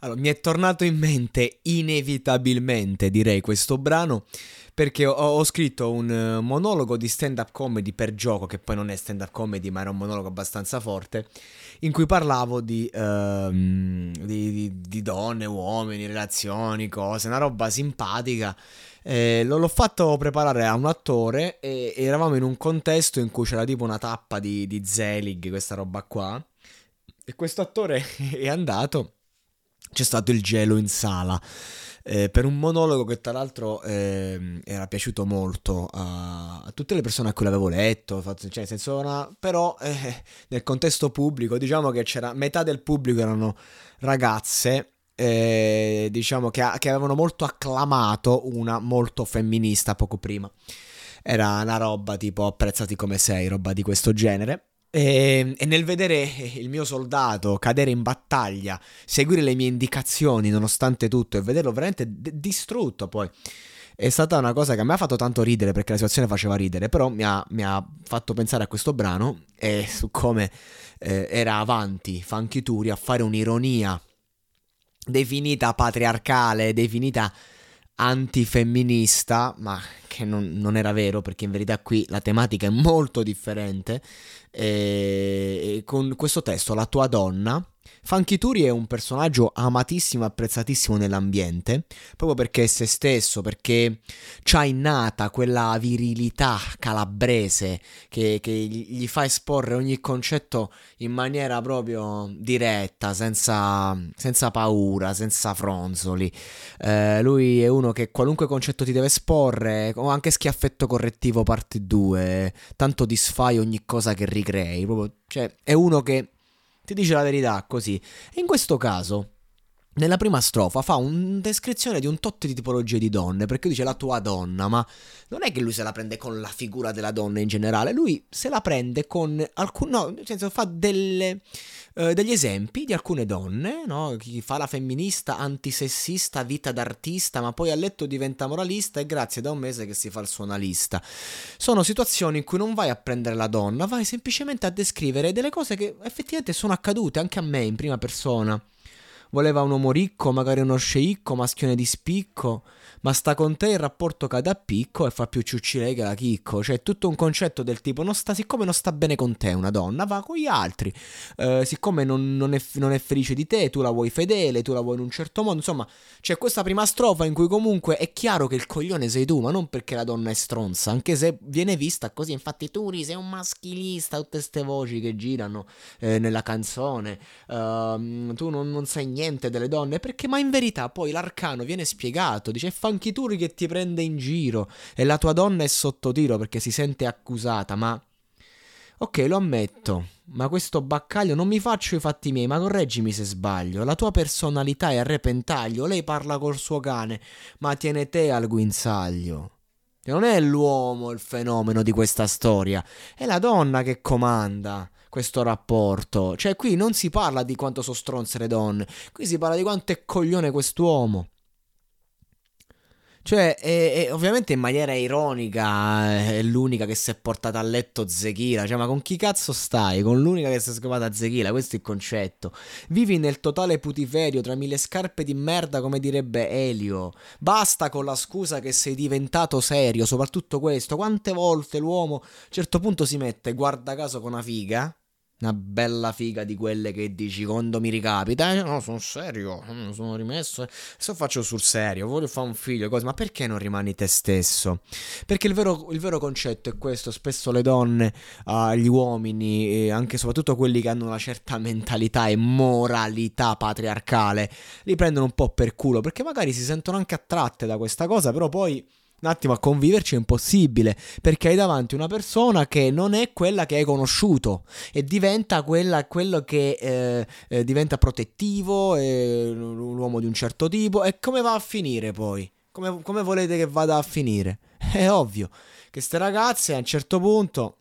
Allora, mi è tornato in mente inevitabilmente, direi, questo brano perché ho, ho scritto un uh, monologo di stand-up comedy per gioco, che poi non è stand-up comedy, ma era un monologo abbastanza forte, in cui parlavo di, uh, di, di, di donne, uomini, relazioni, cose, una roba simpatica. Eh, l'ho fatto preparare a un attore e, eravamo in un contesto in cui c'era tipo una tappa di, di Zelig, questa roba qua. E questo attore è andato, c'è stato il gelo in sala eh, per un monologo che tra l'altro eh, era piaciuto molto a, a, tutte le persone a cui l'avevo letto, fatto, cioè, senso una, però eh, nel contesto pubblico diciamo che c'era metà del pubblico erano ragazze eh, diciamo che, che avevano molto acclamato una molto femminista poco prima era una roba tipo apprezzati come sei, roba di questo genere. E, e, nel vedere il mio soldato cadere in battaglia, seguire le mie indicazioni nonostante tutto e vederlo veramente d- distrutto poi. È stata una cosa che me ha fatto tanto ridere perché la situazione faceva ridere, però mi ha, mi ha fatto pensare a questo brano e su come eh, era avanti Funky a fare un'ironia definita patriarcale, definita antifemminista, ma che non, non, era vero perché in verità qui la tematica è molto differente. E, e con questo testo, La tua donna, Funky Turi è un personaggio amatissimo e apprezzatissimo nell'ambiente, proprio perché è se stesso, perché c'ha innata quella virilità calabrese che, che, gli fa esporre ogni concetto in maniera proprio diretta, senza, senza paura, senza fronzoli. Eh, lui è uno che qualunque concetto ti deve esporre, o anche schiaffetto correttivo parte 2, tanto disfai ogni cosa che ricrei, proprio, cioè è uno che ti dice la verità così. E in questo caso, nella prima strofa fa una descrizione di un tot di tipologie di donne, perché dice la tua donna, ma non è che lui se la prende con la figura della donna in generale, lui se la prende con alcune, no, nel senso fa delle, uh, degli esempi di alcune donne, no? chi fa la femminista, antisessista, vita d'artista, ma poi a letto diventa moralista e grazie da un mese che si fa il suo analista. Sono situazioni in cui non vai a prendere la donna, vai semplicemente a descrivere delle cose che effettivamente sono accadute anche a me in prima persona. Voleva un uomo ricco, magari uno sceicco, maschione di spicco ma sta con te il rapporto cade a picco e fa più ciucci lei che la chicco. Cioè, è tutto un concetto del tipo, non sta, siccome non sta bene con te una donna, va con gli altri. Eh, siccome non, non, è, non, è, felice di te, tu la vuoi fedele, tu la vuoi in un certo modo. Insomma, c'è questa prima strofa in cui comunque è chiaro che il coglione sei tu, ma non perché la donna è stronza, anche se viene vista così. Infatti, tu sei un maschilista, tutte queste voci che girano eh, nella canzone. Uh, tu non, non sai niente delle donne, perché ma in verità poi l'arcano viene spiegato, dice fa Funky Turi che ti prende in giro e la tua donna è sotto tiro perché si sente accusata, ma... Ok, lo ammetto, ma questo baccaglio non mi faccio i fatti miei, ma correggimi se sbaglio. La tua personalità è a repentaglio, lei parla col suo cane, ma tiene te al guinzaglio. Non è l'uomo il fenomeno di questa storia, è la donna che comanda questo rapporto. Cioè, qui non si parla di quanto sono stronze le donne, qui si parla di quanto è coglione quest'uomo. Cioè, è, è, ovviamente in maniera ironica eh, è l'unica che si è portata a letto Zechila. Cioè, ma con chi cazzo stai? Con l'unica che si è scopata Zechila, questo è il concetto. Vivi nel totale putiferio tra mille scarpe di merda, come direbbe Elio. Basta con la scusa che sei diventato serio, soprattutto questo. Quante volte l'uomo a un certo punto si mette, guarda caso, con una figa una bella figa di quelle che dici quando mi ricapita. Eh, no, sono serio, mm, sono rimesso. Se faccio sul serio, voglio fare un figlio, cose, ma perché non rimani te stesso? Perché il vero, il vero concetto è questo: spesso le donne, uh, gli uomini, e anche soprattutto quelli che hanno una certa mentalità e moralità patriarcale, li prendono un po' per culo perché magari si sentono anche attratte da questa cosa, però poi un attimo a conviverci è impossibile perché hai davanti una persona che non è quella che hai conosciuto e diventa quella, quello che eh, eh, diventa protettivo, eh, un uomo di un certo tipo e come va a finire poi? Come, come volete che vada a finire? È ovvio che queste ragazze a un certo punto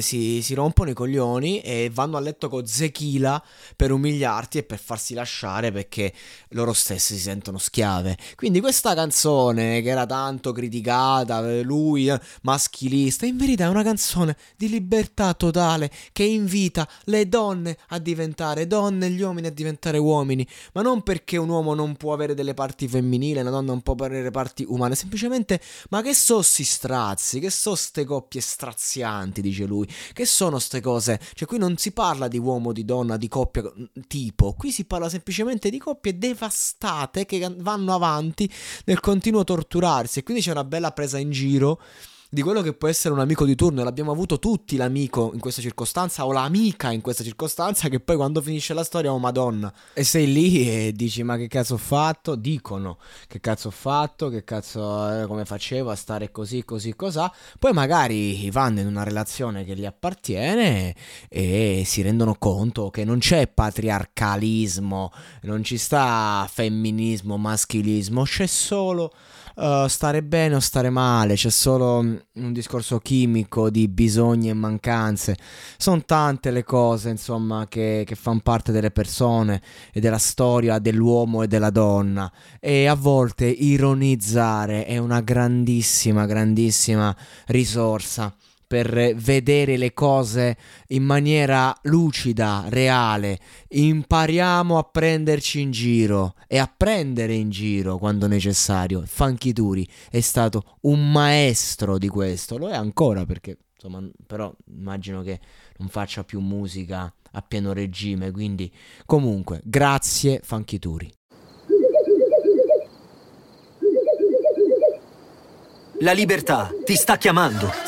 si, si, rompono i coglioni e vanno a letto con Zechila per umiliarti e per farsi lasciare perché loro stessi si sentono schiave. Quindi questa canzone che era tanto criticata, lui eh, maschilista, in verità è una canzone di libertà totale che invita le donne a diventare donne e gli uomini a diventare uomini, ma non perché un uomo non può avere delle parti femminili, una donna non può avere parti umane, semplicemente ma che so sti strazzi, che so ste coppie strazianti dice lui. Che sono queste cose? Cioè, qui non si parla di uomo, di donna, di coppia mm, tipo, qui si parla semplicemente di coppie devastate che vanno avanti nel continuo torturarsi. E quindi c'è una bella presa in giro di quello che può essere un amico di turno. L'abbiamo avuto tutti l'amico in questa circostanza o l'amica in questa circostanza che poi quando finisce la storia, oh madonna. E sei lì e dici ma che cazzo ho fatto? Dicono che cazzo ho fatto, che cazzo eh, come facevo a stare così, così, cos'ha. Poi magari vanno in una relazione che gli appartiene e si rendono conto che non c'è patriarcalismo, non ci sta femminismo, maschilismo, c'è solo uh, stare bene o stare male, c'è solo mm, un discorso chimico di bisogni e mancanze. Sono tante le cose, insomma, che, che fanno parte delle persone e della storia dell'uomo e della donna. E a volte ironizzare è una grandissima, grandissima risorsa per vedere le cose in maniera lucida, reale. Impariamo a prenderci in giro e a prendere in giro quando necessario. Funky Turi è stato un maestro di questo, lo è ancora perché insomma, però immagino che non faccia più musica a pieno regime, quindi comunque grazie Funky Turi. La libertà ti sta chiamando.